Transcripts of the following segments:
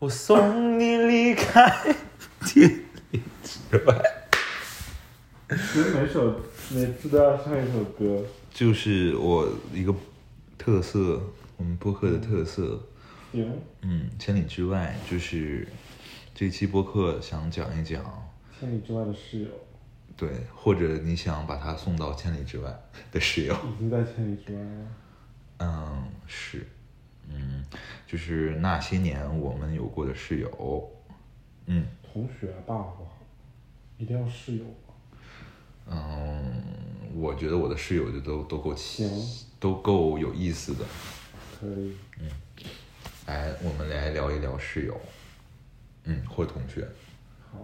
我送你离开千里之外。其实每首每次都要唱一首歌。就是我一个特色，我们播客的特色。行。嗯，千里之外就是这期播客想讲一讲千里之外的室友。对，或者你想把他送到千里之外的室友。已经在千里之外了。嗯，是。嗯，就是那些年我们有过的室友，嗯，同学吧，好不？一定要室友吗？嗯，我觉得我的室友就都都够齐，都够有意思的。可以。嗯，来，我们来聊一聊室友，嗯，或同学。好。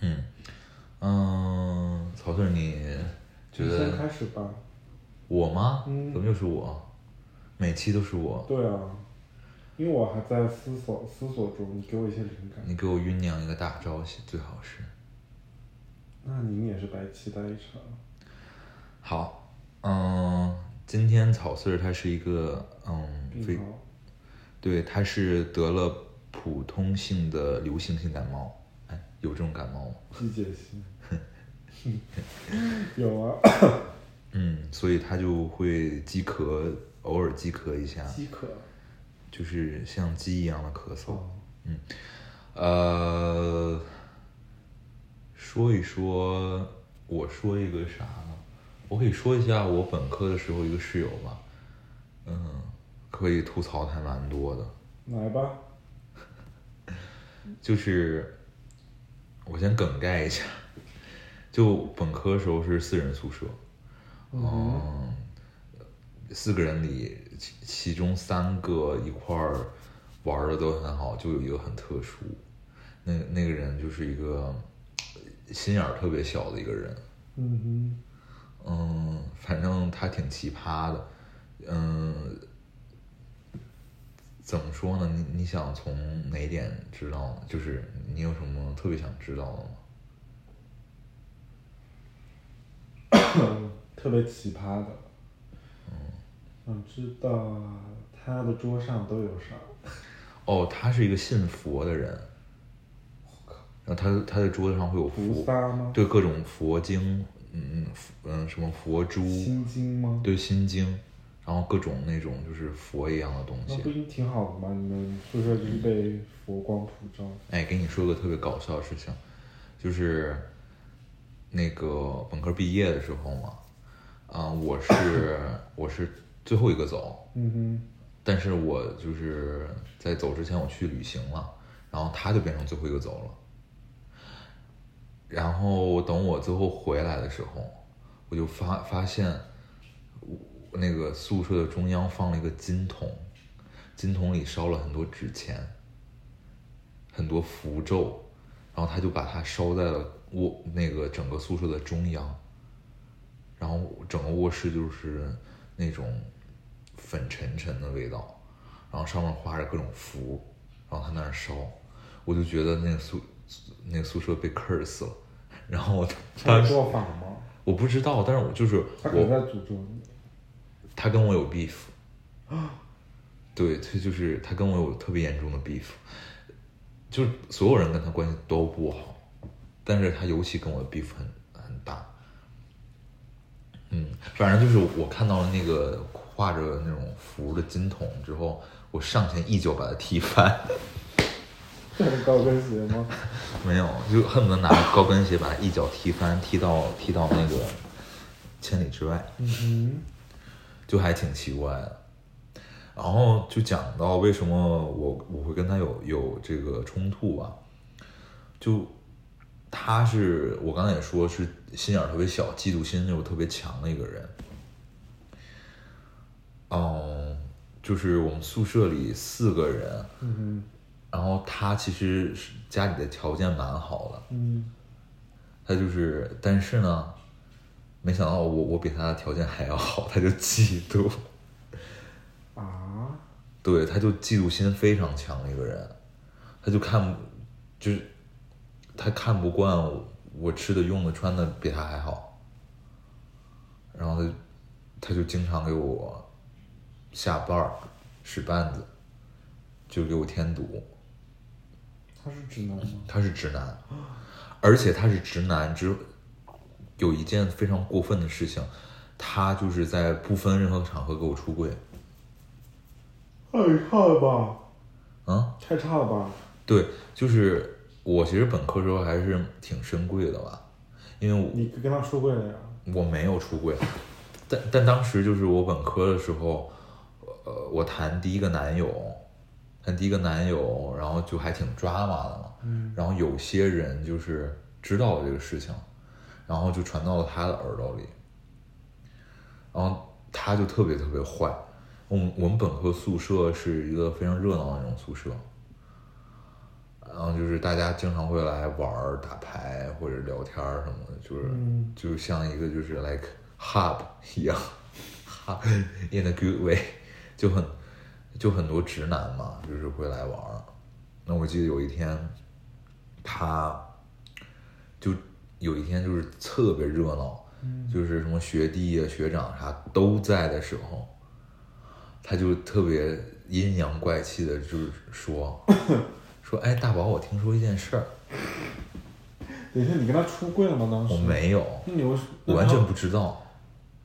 嗯，嗯，曹顺，你觉得？先开始吧。我吗？嗯。怎么又是我？每期都是我。对啊，因为我还在思索思索中，你给我一些灵感。你给我酝酿一个大招，最好是。那您也是白期待一场。好，嗯，今天草穗儿他是一个嗯，非，对，他是得了普通性的流行性感冒。哎，有这种感冒吗？季节性。有啊。嗯，所以他就会饥咳。偶尔饥咳一下，饥渴，就是像鸡一样的咳嗽。嗯，呃，说一说，我说一个啥呢？我可以说一下我本科的时候一个室友吧。嗯，可以吐槽还蛮多的。来吧。就是我先梗概一下，就本科时候是四人宿舍。嗯。四个人里，其其中三个一块儿玩的都很好，就有一个很特殊，那那个人就是一个心眼儿特别小的一个人。嗯哼。嗯，反正他挺奇葩的。嗯，怎么说呢？你你想从哪点知道？就是你有什么特别想知道的吗？特别奇葩的。想知道他的桌上都有啥？哦，他是一个信佛的人。我靠！然后他他的桌子上会有佛吗？对，各种佛经，嗯嗯什么佛珠。心经吗？对，心经，然后各种那种就是佛一样的东西。那不已经挺好的吗？你们宿舍就是被佛光普照。哎，给你说个特别搞笑的事情，就是那个本科毕业的时候嘛，啊，我是我是。最后一个走，嗯哼，但是我就是在走之前我去旅行了，然后他就变成最后一个走了，然后等我最后回来的时候，我就发发现，那个宿舍的中央放了一个金桶，金桶里烧了很多纸钱，很多符咒，然后他就把它烧在了卧那个整个宿舍的中央，然后整个卧室就是那种。粉沉沉的味道，然后上面画着各种符，然后他那儿烧，我就觉得那个宿那个宿舍被 curse 了。然后他做法吗？我不知道，但是我就是他可能在诅咒你。他跟我有 beef 啊？对，他就是他跟我有特别严重的 beef，就是所有人跟他关系都不好，但是他尤其跟我的 beef 很很大。嗯，反正就是我看到了那个。画着那种符的金桶之后，我上前一脚把他踢翻。这是高跟鞋吗？没有，就恨不得拿高跟鞋把他一脚踢翻，踢到踢到那个千里之外。嗯哼，就还挺奇怪的。然后就讲到为什么我我会跟他有有这个冲突吧？就他是我刚才也说是心眼特别小，嫉妒心又特别强的一个人。嗯，就是我们宿舍里四个人，嗯然后他其实是家里的条件蛮好的，嗯，他就是，但是呢，没想到我我比他的条件还要好，他就嫉妒，啊，对，他就嫉妒心非常强的一个人，他就看，就是他看不惯我吃的、用的、穿的比他还好，然后他他就经常给我。下绊儿，使绊子，就给我添堵，他是直男吗？他是直男，而且他是直男之有一件非常过分的事情，他就是在不分任何场合给我出柜。太差了吧！嗯，太差了吧！对，就是我其实本科时候还是挺深柜的吧，因为我你跟他出柜了呀？我没有出柜，但但当时就是我本科的时候，呃，我谈第一个男友，谈第一个男友，然后就还挺抓马的嘛。嗯。然后有些人就是知道了这个事情，然后就传到了他的耳朵里，然后他就特别特别坏。我们我们本科宿舍是一个非常热闹的那种宿舍，然后就是大家经常会来玩儿、打牌或者聊天儿什么的，就是、嗯就像一个就是 like hub 一样，hub in a good way，就很就很多直男嘛，就是会来玩儿。那我记得有一天，他就有一天就是特别热闹，就是什么学弟啊、学长啥都在的时候，他就特别阴阳怪气的，就是说说，哎，大宝，我听说一件事儿，等一下，你跟他出柜了吗？当时我没有，那你为什我完全不知道。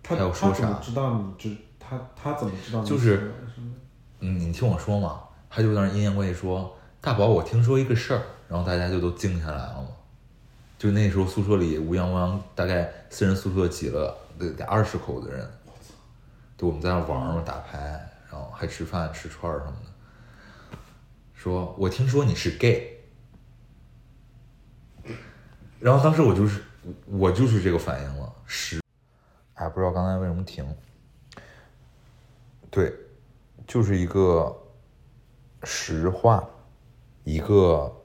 他他要说啥他怎么知道你知他他怎么知道你就是？嗯，你听我说嘛，他就在那阴阳怪气说：“大宝，我听说一个事儿。”然后大家就都静下来了嘛。就那时候宿舍里乌泱乌泱，大概四人宿舍挤了得得二十口子人。对，我们在那玩嘛，打牌，然后还吃饭、吃串儿什么的。说我听说你是 gay，然后当时我就是我就是这个反应了，是，哎，不知道刚才为什么停。对，就是一个实话，一个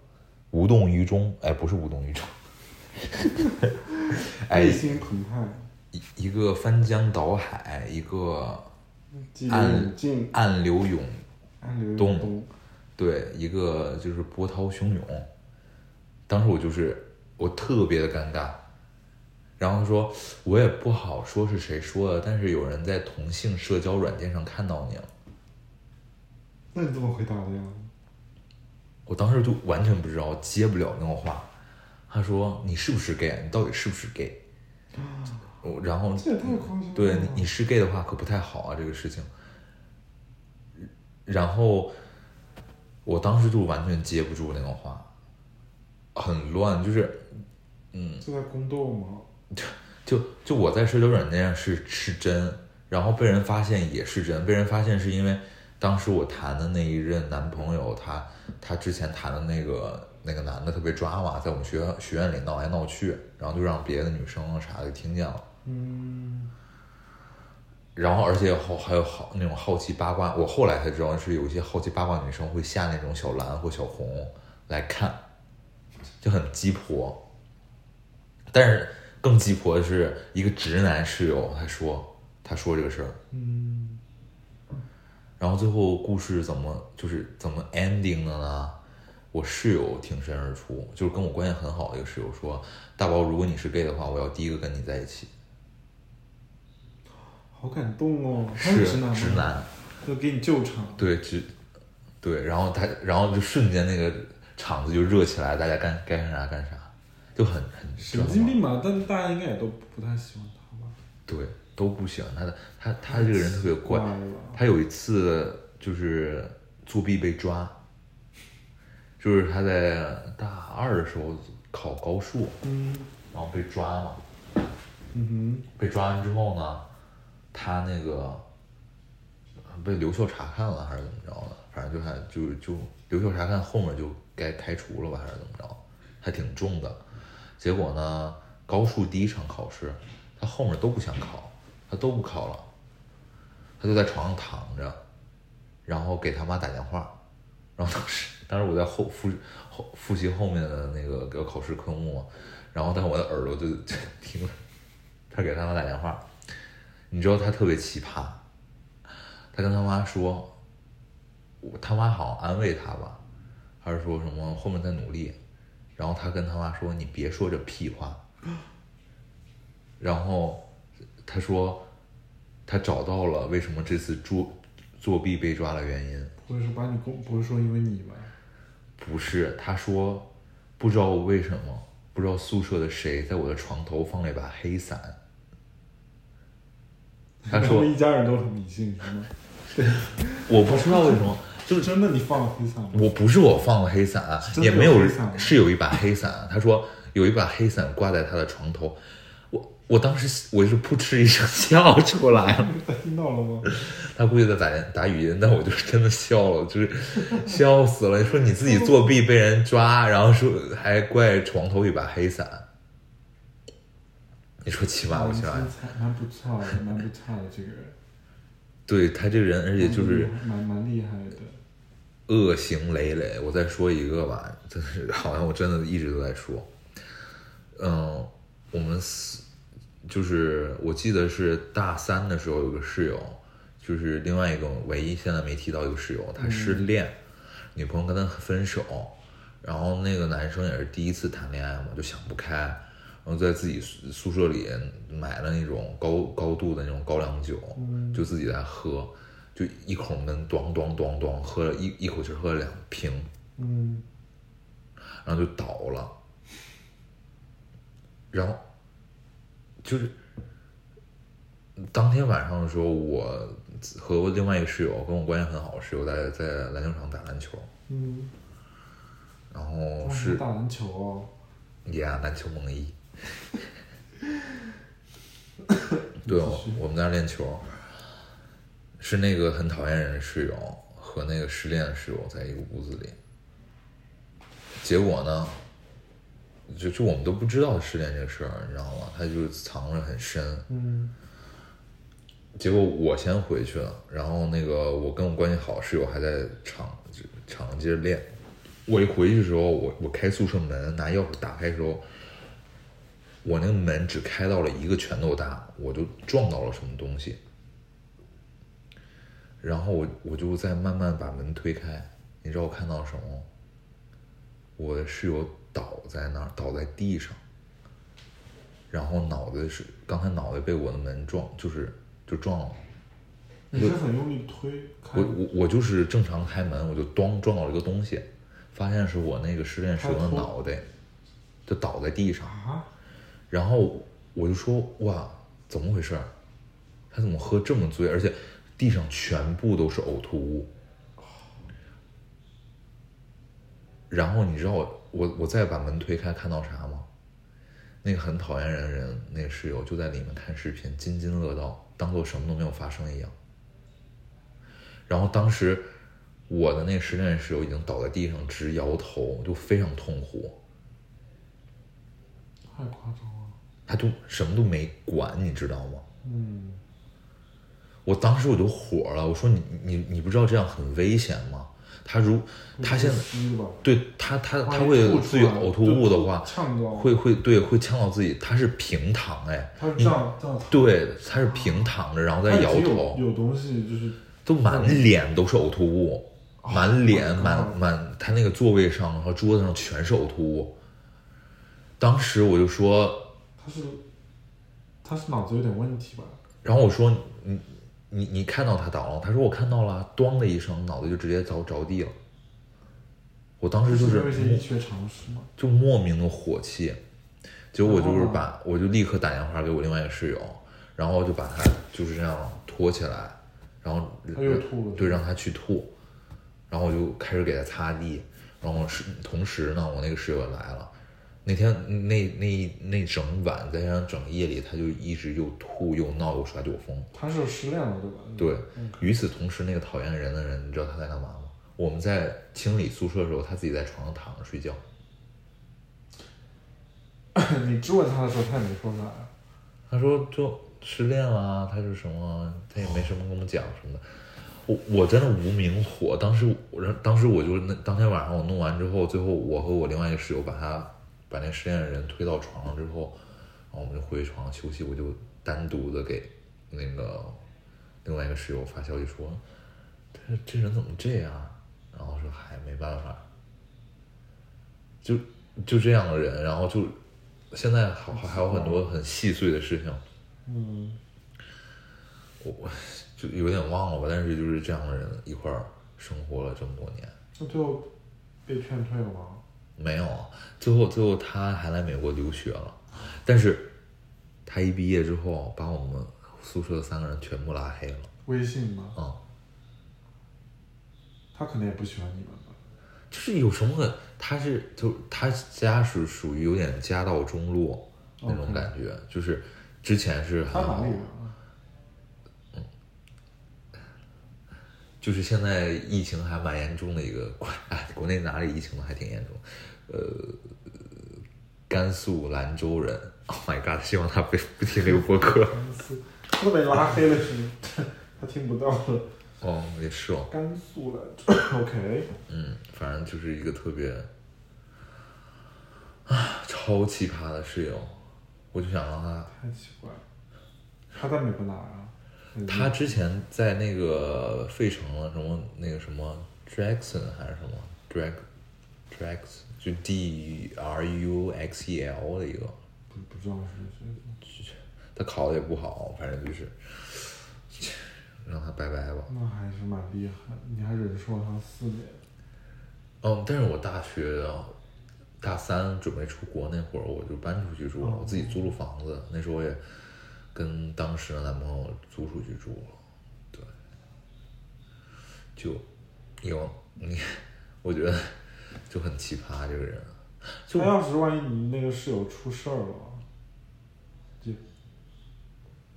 无动于衷，哎，不是无动于衷，哎内，心澎湃，一一个翻江倒海，一个暗，暗流涌，暗流动涌动。对，一个就是波涛汹涌。当时我就是我特别的尴尬，然后他说我也不好说是谁说的，但是有人在同性社交软件上看到你了。那你怎么回答的呀？我当时就完全不知道，接不了那个话。他说：“你是不是 gay？你到底是不是 gay？” 我然后。对你你是 gay 的话可不太好啊，这个事情。然后我当时就完全接不住那个话，很乱，就是嗯，就在宫斗吗？就就就我在社交软件上是是真，然后被人发现也是真，被人发现是因为当时我谈的那一任男朋友，他他之前谈的那个那个男的特别抓嘛，在我们学校学院里闹来闹去，然后就让别的女生啊啥的听见了。嗯，然后而且好还有好那种好奇八卦，我后来才知道是有一些好奇八卦女生会下那种小蓝或小红来看，就很鸡婆。但是更鸡婆的是一个直男室友，他说他说这个事儿，嗯，然后最后故事怎么就是怎么 ending 的呢？我室友挺身而出，就是跟我关系很好的一个室友说：“大宝，如果你是 gay 的话，我要第一个跟你在一起。好感动哦。”他是直男吗？直。男，就给你救场。对，直对，然后他，然后就瞬间那个场子就热起来，大家干该干啥干啥，就很很神经病嘛，但大家应该也都不太喜欢他吧？对，都不喜欢他的，他他这个人特别怪。他有一次就是作弊被抓，就是他在大二的时候考高数，嗯然后被抓嘛，嗯哼被抓完之后呢，他那个被留校察看了还是怎么着的，反正就还就就留校察看后面就该开除了吧，还是怎么着，还挺重的。结果呢，高数第一场考试，他后面都不想考，他都不考了，他就在床上躺着，然后给他妈打电话，然后当时当时我在后复后复习后面的那个个考试科目，然后但我的耳朵就 就听了，他给他妈打电话，你知道他特别奇葩，他跟他妈说，我他妈好像安慰他吧，还是说什么后面再努力，然后他跟他妈说你别说这屁话，然后他说他找到了为什么这次作作弊被抓的原因，不会是把你公，不是说因为你吧？不是，他说不知道为什么，不知道宿舍的谁在我的床头放了一把黑伞。他说们一家人都很迷信是吗？我不知道为什么，就是真的你放了黑伞吗？我不是我放了黑伞，也没有是有一把黑伞。他说有一把黑伞挂在他的床头，我我当时我是扑哧一声笑出来了。他听到了吗？他估计在打电打语音，但我就是真的笑了，就是笑死了。说你自己作弊被人抓，然后说还怪床头一把黑伞，你说奇葩不奇葩？蛮不错的，蛮不错的这个人，对他这个人，而且就是蛮蛮厉害的。恶行累累。我再说一个吧，就是 好像我真的一直都在说。嗯，我们四就是我记得是大三的时候有个室友，就是另外一个唯一现在没提到一个室友，他失恋，女朋友跟他分手，然后那个男生也是第一次谈恋爱嘛，就想不开，然后在自己宿宿舍里买了那种高高度的那种高粱酒，就自己在喝，就一口闷，咚咚咚咚，喝了一一口气喝了两瓶，嗯，然后就倒了，然后就是当天晚上的时候，我和我另外一个室友跟我关系很好的室友在在篮球场打篮球，嗯，然后是打篮球哦，也啊篮球梦一，对，我我们在那练球，是那个很讨厌人的室友和那个失恋的室友在一个屋子里，结果呢，就就我们都不知道失恋这个事儿，你知道吗？他就藏着很深，嗯结果我先回去了，然后那个我跟我关系好室友还在场场上接着练。我一回去的时候，我我开宿舍门拿钥匙打开的时候，我那个门只开到了一个拳头大，我就撞到了什么东西。然后我我就在慢慢把门推开，你知道我看到什么？我的室友倒在那儿，倒在地上，然后脑袋是刚才脑袋被我的门撞，就是就撞了。你是很用力推开我，我我就是正常开门，我就咚撞到了一个东西，发现是我那个失恋室友的脑袋，就倒在地上，啊？然后我就说哇，怎么回事？他怎么喝这么醉？而且地上全部都是呕吐物。然后你知道我我我再把门推开看到啥吗？那个很讨厌人的人，那个室友就在里面看视频，津津乐道，当做什么都没有发生一样。然后当时我的那个失恋室友已经倒在地上直摇头，就非常痛苦，太夸张了。他都什么都没管，你知道吗？嗯，我当时我就火了，我说你你你不知道这样很危险吗？他如他现在，对他他他会自己呕吐物的话会会对会呛到自己。他是平躺哎，他是这样这样躺，对，他是平躺着，然后他已经在摇头有，东西就是都满脸都是呕吐物，满脸 Oh 满满他那个座位上和桌子上全是呕吐物。当时我就说，他是他是脑子有点问题吧？然后我说你你你看到他倒了？他说我看到了，咣的一声，脑袋就直接着着地了。我当时就是常识吗？就莫名的火气，结果我就是把我就立刻打电话给我另外一个室友，然后就把他就是这样拖起来，然后他又吐了对，让他去吐，然后我就开始给他擦地，然后是同时呢，我那个室友也来了。那天那那那整晚再加上整夜里，他就一直又吐又闹又耍酒疯。他是失恋了对吧？对嗯，与此同时，那个讨厌人的人，你知道他在干嘛吗？我们在清理宿舍的时候，他自己在床上躺着睡觉。你质问他的时候，他也没说啥呀。他说就失恋了，他是什么，他也没什么跟我们讲什么的。我我真的无名火，当时我当时我就那当天晚上我弄完之后，最后我和我另外一个室友把他把那实验的人推到床上之后，然后我们就回床休息，我就单独的给那个另外一个室友发消息说，这这人怎么这样？然后说嗨没办法，就就这样的人，然后就现在还还有很多很细碎的事情。嗯，我我就有点忘了吧，但是就是这样的人一块儿生活了这么多年，那最后被劝退了吗？没有，最后最后他还来美国留学了，但是他一毕业之后，把我们宿舍的三个人全部拉黑了。微信吗？嗯，他可能也不喜欢你们吧。就是有什么个，他是就他家是属于有点家道中落那种感觉就是之前是很好他哪里，人啊？就是现在疫情还蛮严重的一个国，哎，国内哪里疫情都还挺严重，呃，甘肃兰州人，Oh my god，希望他不不听这个播客。他都被拉黑了是吗？他听不到了。哦，也是哦，甘肃兰州，OK，嗯，反正就是一个特别啊 超奇葩的室友，我就想让他，太奇怪了。他在美国哪儿啊？他之前在那个费城了什么那个什么 Jackson 还是什么 Drag Drax 就 D R U X E L 的一个，不不知道是谁，他考的也不好，反正就是让他拜拜吧。那还是蛮厉害的。你还忍受了他四年，嗯，但是我大学啊大三准备出国那会儿，我就搬出去住了，我自己租了房子。那时候我也跟当时的男朋友租出去住了，对，就有你，我觉得就很奇葩这个人，就他要是万一你那个室友出事儿了，就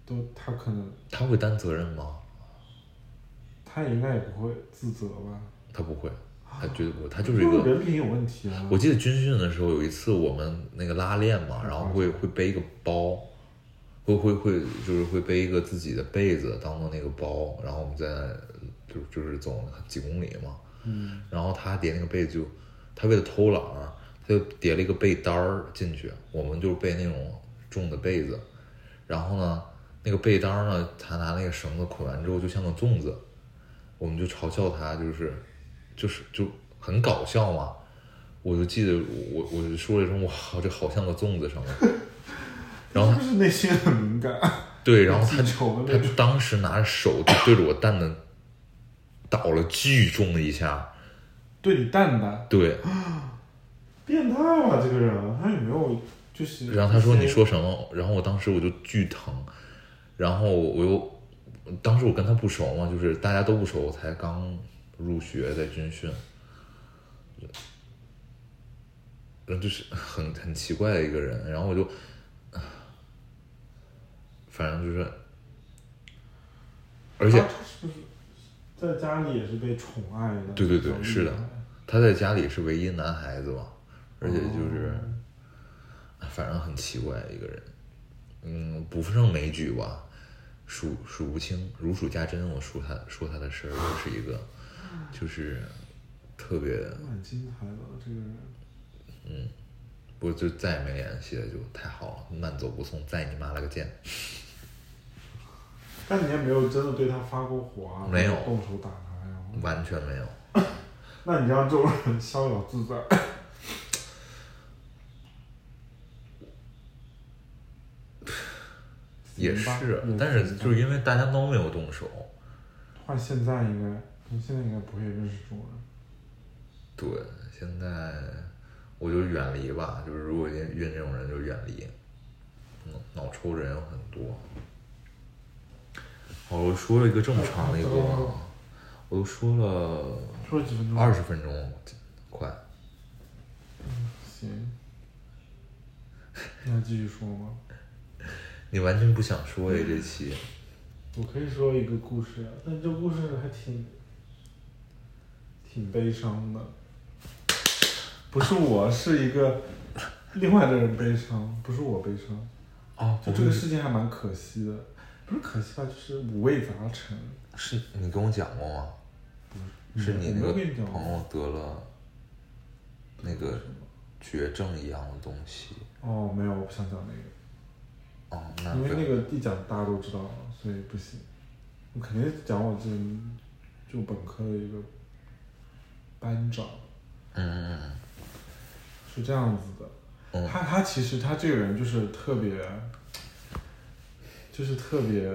都他可能他会担责任吗？他应该也不会自责吧？他不会，他绝对不会，他就是一个。人品有问题啊。我记得军训的时候，有一次我们那个拉练嘛，然后会会背一个包，会会会就是会背一个自己的被子当做那个包，然后我们在就就是走几公里嘛，嗯，然后他叠那个被子就，他为了偷懒儿，他就叠了一个被单儿进去，我们就是被那种重的被子，然后呢，那个被单儿呢，他拿那个绳子捆完之后就像个粽子，我们就嘲笑他，就是就是就很搞笑嘛。我就记得我我就说了一声哇，这好像个粽子什么的，然后他是内心很敏感？对，然后他记仇的他就当时拿着手就对着我蛋蛋倒了巨重的一下，对你蛋蛋，对，变态吧！这个人，他有没有就是？然后他说你说什么？然后我当时我就巨疼，然后我又当时我跟他不熟嘛，就是大家都不熟，我才刚入学在军训，然后就是很很奇怪的一个人，然后我就，反正就是，而且他是不是在家里也是被宠爱的？对对对是的害他在家里是唯一男孩子嘛，而且就是，哦反正很奇怪一个人，嗯，不胜枚举吧，数数不清，如数家珍。我说他说他的事儿，又是一个，就是特别，蛮精彩的这个人。嗯不就再也没联系了，就太好了，慢走不送，再你妈了个贱！但你也没有真的对他发过火啊？没有动手打他呀？完全没有。那你让这种人 逍遥自在，也是，但是就是因为大家都没有动手，换现在应该，你现在应该不会认识中国人。对，现在我就远离吧，就是如果遇遇这种人就远离，脑脑抽的人有很多。好，我说了一个这么长的一个，我都说了说了几分钟？二十分钟，快。行。你还继续说吗？你完全不想说呀这期，我可以说一个故事啊，但这故事还挺挺悲伤的。不是我，是一个另外的人悲伤，不是我悲伤。哦，就这个事情还蛮可惜的，不是可惜吧，就是五味杂陈。是你跟我讲过吗？是你那个朋友得了那个绝症一样的东西。哦，没有，我不想讲那个。哦，那因为那个一讲大家都知道了，所以不行。我肯定讲我这就本科的一个班长嗯嗯是这样子的。嗯他他其实他这个人就是特别，就是特别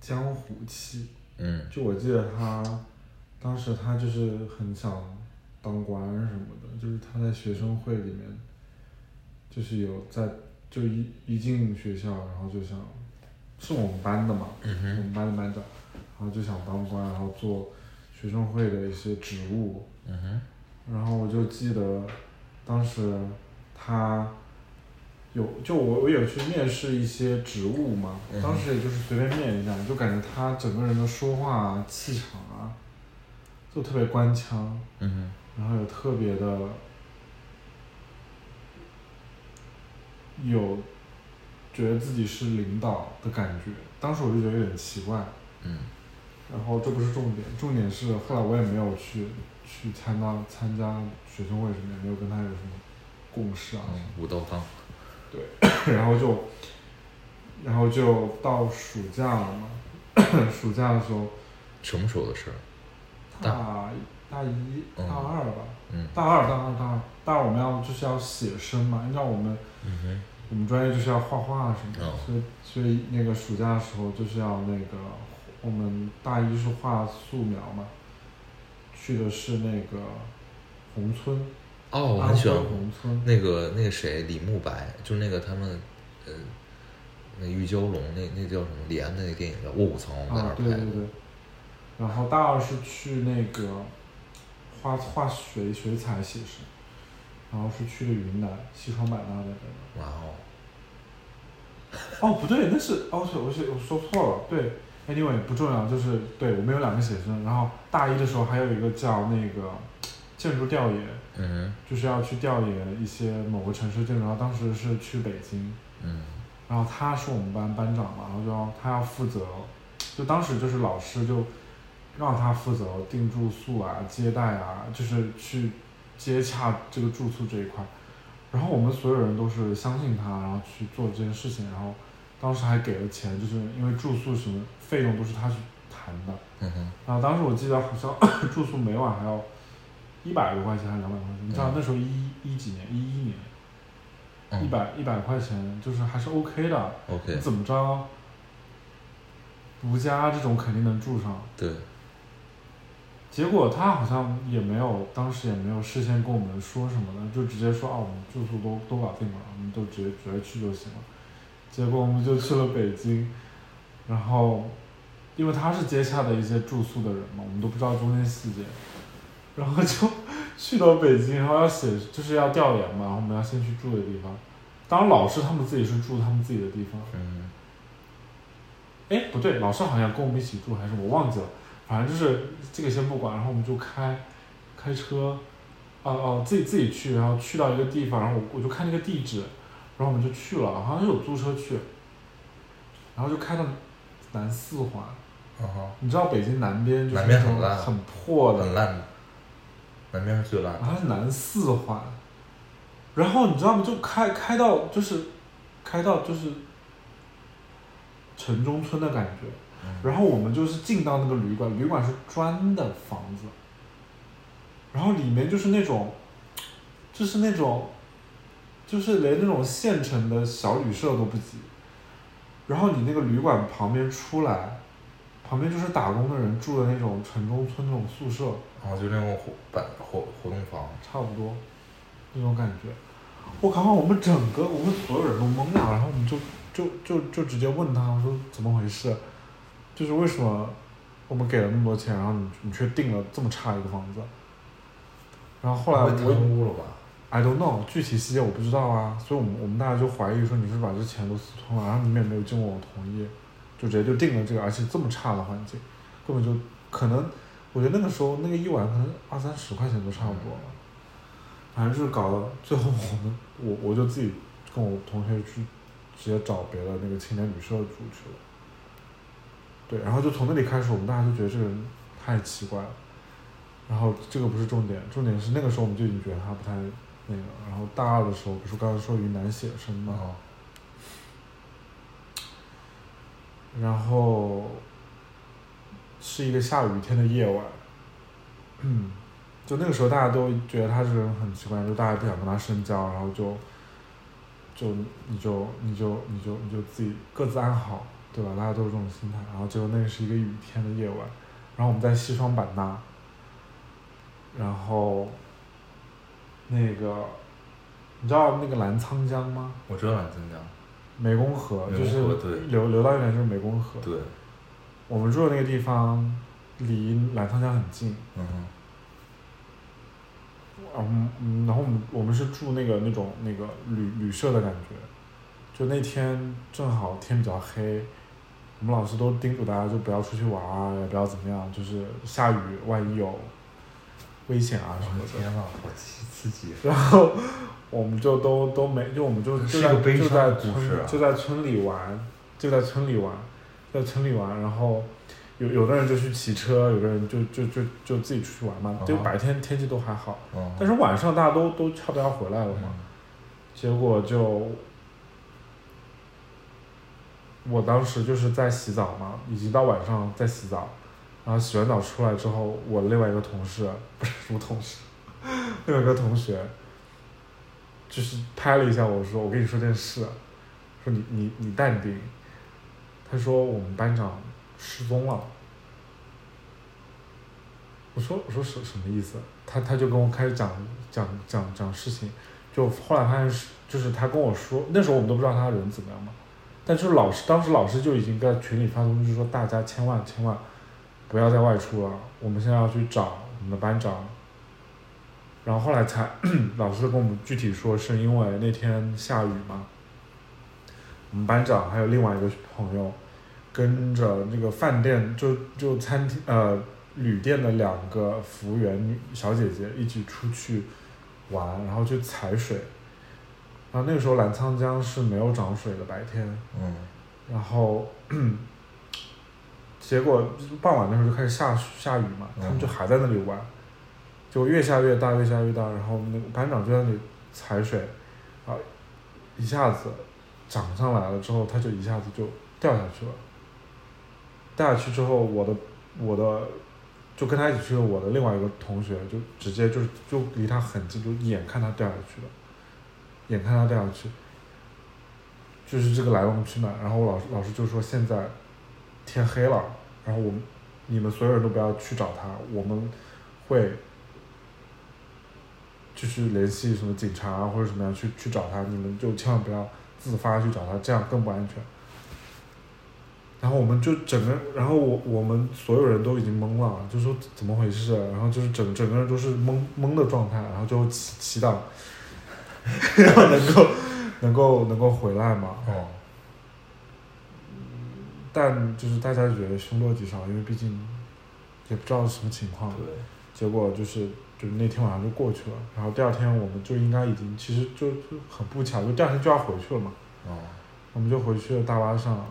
江湖气。嗯就我记得他当时他就是很想当官什么的，就是他在学生会里面，就是有在就一一进学校，然后就想是我们班的嘛，嗯，我们班的班长，然后就想当官，然后做学生会的一些职务，然后我就记得当时他有就我我有去面试一些职务嘛，嗯当时也就是随便面一下，就感觉他整个人的说话啊、气场啊，就特别官腔，嗯哼，然后有特别的有觉得自己是领导的感觉，当时我就觉得有点奇怪。嗯然后这不是重点，重点是后来我也没有去去参加参加学生会什么，也没有跟他有什么共识啊。嗯，武道汤，然后就，然后就到暑假了嘛，暑假的时候，什么时候的事儿？大大一、嗯大二吧，嗯大二、大二、大二、大二我们要就是要写生嘛，按照我们嗯，我们专业就是要画画什么的，哦所以所以那个暑假的时候就是要那个我们大一是画素描嘛，去的是那个宏村，哦，我很喜欢宏村，那个那个谁，李慕白，就是那个他们，呃，那玉娇龙那那叫什么？李安的那个电影叫《卧虎藏龙》，在那啊儿，拍的。对对对。然后大二是去那个画画水水彩写生，然后是去的云南西双版纳那边的。哇哦，哦，不对，那是哦，是我是我说错了，对，anyway 不重要，就是对我们有两个写生，然后大一的时候还有一个叫那个建筑调研，嗯就是要去调研一些某个城市建筑，然后当时是去北京，嗯。然后他是我们班班长嘛，然后就要他要负责，就当时就是老师就让他负责订住宿啊、接待啊，就是去接洽这个住宿这一块。然后我们所有人都是相信他，然后去做这件事情，然后当时还给了钱，就是因为住宿什么费用都是他去谈的。嗯哼，然后当时我记得好像 住宿每晚还要一百多块钱还是两百块钱，你知道嗯那时候一一几年，一一年。嗯一百一百块钱就是还是 OK 的，，OK，你怎么着，如家这种肯定能住上。对，结果他好像也没有，当时也没有事先跟我们说什么的，就直接说啊，我们住宿都都搞定了，我们都直接直接去就行了。结果我们就去了北京，然后因为他是接洽的一些住宿的人嘛，我们都不知道中间细节，然后就去到北京，然后要写就是要调研嘛，然后我们要先去住的地方。当然，老师他们自己是住他们自己的地方。嗯哎，不对，老师好像跟我们一起住，还是我忘记了。反正就是这个先不管，然后我们就开开车，哦、哦、自己自己去，然后去到一个地方，然后我我就看那个地址，然后我们就去了，好像是有租车去，然后就开到南四环。嗯哼，你知道北京南边就是很烂很破的，很烂的，南边是最烂的。好像是南四环，然后你知道吗？就开开到就是开到就是城中村的感觉，嗯然后我们就是进到那个旅馆，旅馆是砖的房子，然后里面就是那种，就是那种，就是连那种县城的小旅社都不及，然后你那个旅馆旁边出来，旁边就是打工的人住的那种城中村那种宿舍，然后就那种活板活活动房，差不多那种感觉。我靠！我们整个我们所有人都懵了，然后我们就就就就直接问他，我说怎么回事？就是为什么我们给了那么多钱，然后你你却订了这么差一个房子？然后后来被我贪污了吧？I don't know 具体细节我不知道啊，所以我们我们大家就怀疑说你是把这钱都私吞了，然后你们也没有经过我同意，就直接就定了这个，而且这么差的环境，根本就可能，我觉得那个时候那个一晚可能二三十块钱都差不多了，反正就是搞到最后我们我我就自己跟我同学去直接找别的那个青年旅社住去了，对，然后就从那里开始，我们大家就觉得这个人太奇怪了。然后这个不是重点，重点是那个时候我们就已经觉得他不太那个。然后大二的时候，不是刚刚说云南写生嘛，哦，然后是一个下雨天的夜晚，嗯，就那个时候大家都觉得他这个人很奇怪，就大家不想跟他深交，然后就就你就你就你就你就自己各自安好，对吧？大家都是这种心态。然后结果那个是一个雨天的夜晚，然后我们在西双版纳，然后那个，你知道那个澜沧江吗？我知道澜沧江，湄公河就是流流到那边就是湄公河。对，我们住的那个地方离澜沧江很近，嗯哼，嗯嗯，然后我们我们是住那个那种那个旅旅社的感觉，就那天正好天比较黑，我们老师都叮嘱大家就不要出去玩啊，也不要怎么样，就是下雨万一有危险啊什么的。天呐，好刺刺激！然后我们就都都没，就我们就就在就在村就在村里玩，就在村里玩，在村里玩，然后有有的人就去骑车，有的人就就就就自己出去玩嘛，就嗯白天天气都还好，嗯，但是晚上大家都都差不多要回来了嘛，结果就我当时就是在洗澡嘛，已经到晚上在洗澡，然后洗完澡出来之后，我另外一个同事不是什么同事，另外一个同学，就是拍了一下我说：“我跟你说件事，说你你你淡定。”他说我们班长失踪了。我说我说什什么意思？他他就跟我开始讲讲讲讲事情，就后来发现是就是他跟我说，那时候我们都不知道他人怎么样嘛，但是老师当时老师就已经在群里发通知说大家千万千万不要再外出了，我们现在要去找我们的班长。然后后来才 老师跟我们具体说，是因为那天下雨嘛，我们班长还有另外一个朋友跟着那个饭店就就餐厅呃旅店的两个服务员小姐姐一起出去玩，然后去踩水。然后那个时候澜沧江是没有涨水的白天，嗯然后 结果傍晚的时候就开始下下雨嘛，他们就还在那里玩，结果越下越大，越下越大，然后那个班长就在那里踩水，啊，一下子涨上来了之后，他就一下子就掉下去了。掉下去之后，我的我的就跟他一起去的我的另外一个同学就直接就就离他很近，就眼看他掉下去了，眼看他掉下去，就是这个来龙去脉。然后我老师老师就说现在天黑了，然后我们你们所有人都不要去找他，我们会就是联系什么警察啊或者什么样去去找他，你们就千万不要自发去找他，这样更不安全。然后我们就整个，然后我我们所有人都已经懵了，就说怎么回事？然后就是整整个人都是懵懵的状态，然后就祈祈祷，然后能够能够能够回来嘛。哦，但就是大家觉得凶多吉少，因为毕竟也不知道是什么情况。对，结果就是就是那天晚上就过去了，然后第二天我们就应该已经其实就就很不巧，就第二天就要回去了嘛，哦，我们就回去了大巴上。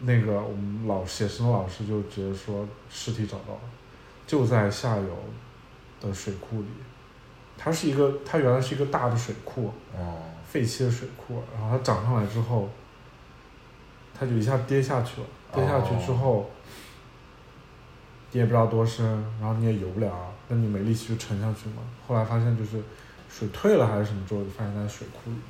那个我们老写生的老师就直接说尸体找到了，就在下游的水库里。它是一个，它原来是一个大的水库，哦，废弃的水库，然后它涨上来之后，它就一下跌下去了。跌下去之后，你也不知道多深，然后你也游不了，那你没力气就沉下去嘛。后来发现就是水退了还是什么之后，就发现在水库里面。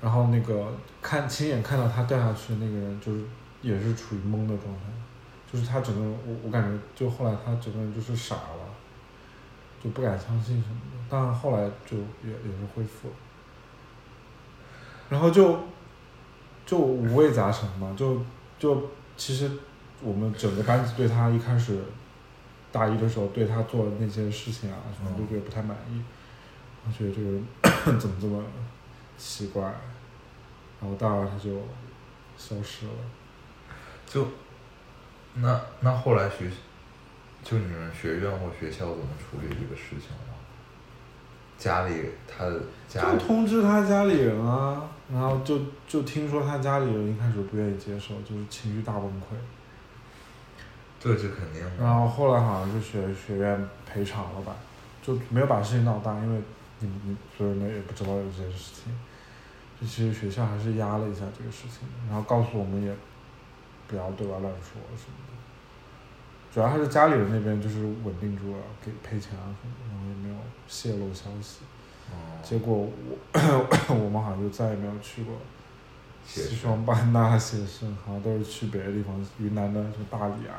然后那个看亲眼看到他掉下去的那个人，就是也是处于懵的状态，就是他整个人，我我感觉就后来他整个人就是傻了，就不敢相信什么的。但后来就也也是恢复了，然后就就五味杂陈嘛，就就其实我们整个班级对他一开始大一的时候对他做的那些事情啊什么都觉得不太满意，我觉得这个人 怎么这么奇怪，然后大二他就消失了。就那那后来学习，就你们学院或学校怎么处理这个事情呢？家里他的家就通知他家里人啊，然后就就听说他家里人一开始不愿意接受，就是情绪大崩溃。这是肯定。然后后来好像就学学院赔偿了吧，就没有把事情闹大，因为你们你所有人也不知道有这件事情。就其实学校还是压了一下这个事情，然后告诉我们也不要对外乱说什么的。主要还是家里人那边就是稳定住了，给赔钱啊什么，然后也没有泄露消息。哦，结果我 我们好像就再也没有去过西双版纳写生，好像都是去别的地方，云南的什么大理啊。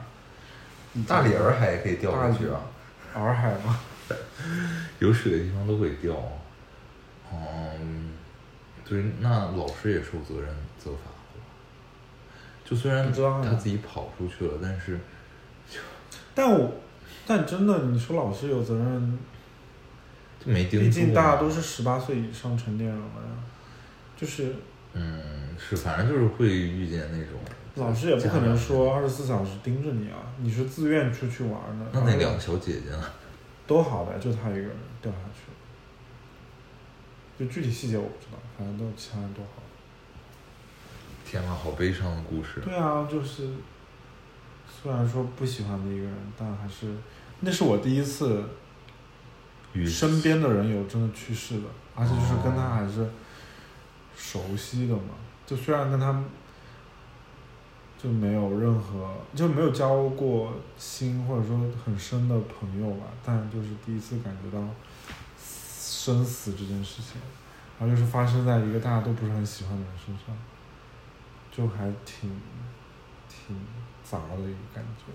大理洱海也可以钓回去啊。洱海吗？有水的地方都会掉。嗯，对，那老师也受责任责罚就虽然他自己跑出去了，但是但我，但真的，你说老师有责任，就没盯住。毕竟大家都是十八岁以上成年人了呀，就是嗯，是，反正就是会遇见那种老师也不可能说二十四小时盯着你啊，你是自愿出去玩的，那那两个小姐姐呢？都好的，就她一个人掉下去了，就具体细节我不知道，反正都其他人都好。天呐，好悲伤的故事。对啊，就是虽然说不喜欢的一个人，但还是那是我第一次与身边的人有真的去世的，而且就是跟他哦还是熟悉的嘛。就虽然跟他就没有任何就没有交过心或者说很深的朋友吧，但就是第一次感觉到生死这件事情，然后又是发生在一个大家都不是很喜欢的人身上，就还挺挺杂的一个感觉。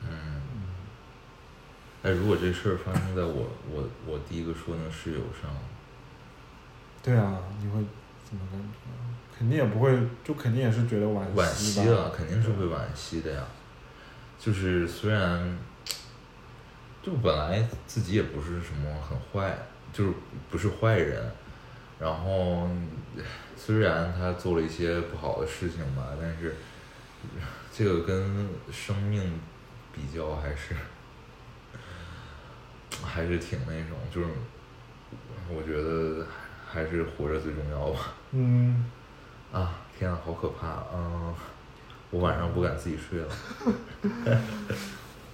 嗯，嗯，哎，如果这事儿发生在我我我第一个说那室友上，对啊，你会怎么感觉？肯定也不会，就肯定也是觉得惋惋惜吧惜了，肯定是会惋惜的呀。就是虽然，就本来自己也不是什么很坏，就是不是坏人，然后虽然他做了一些不好的事情吧，但是这个跟生命比较还是 还是挺那种，就是我觉得还是活着最重要吧。嗯，啊，天啊，好可怕！嗯，我晚上不敢自己睡了。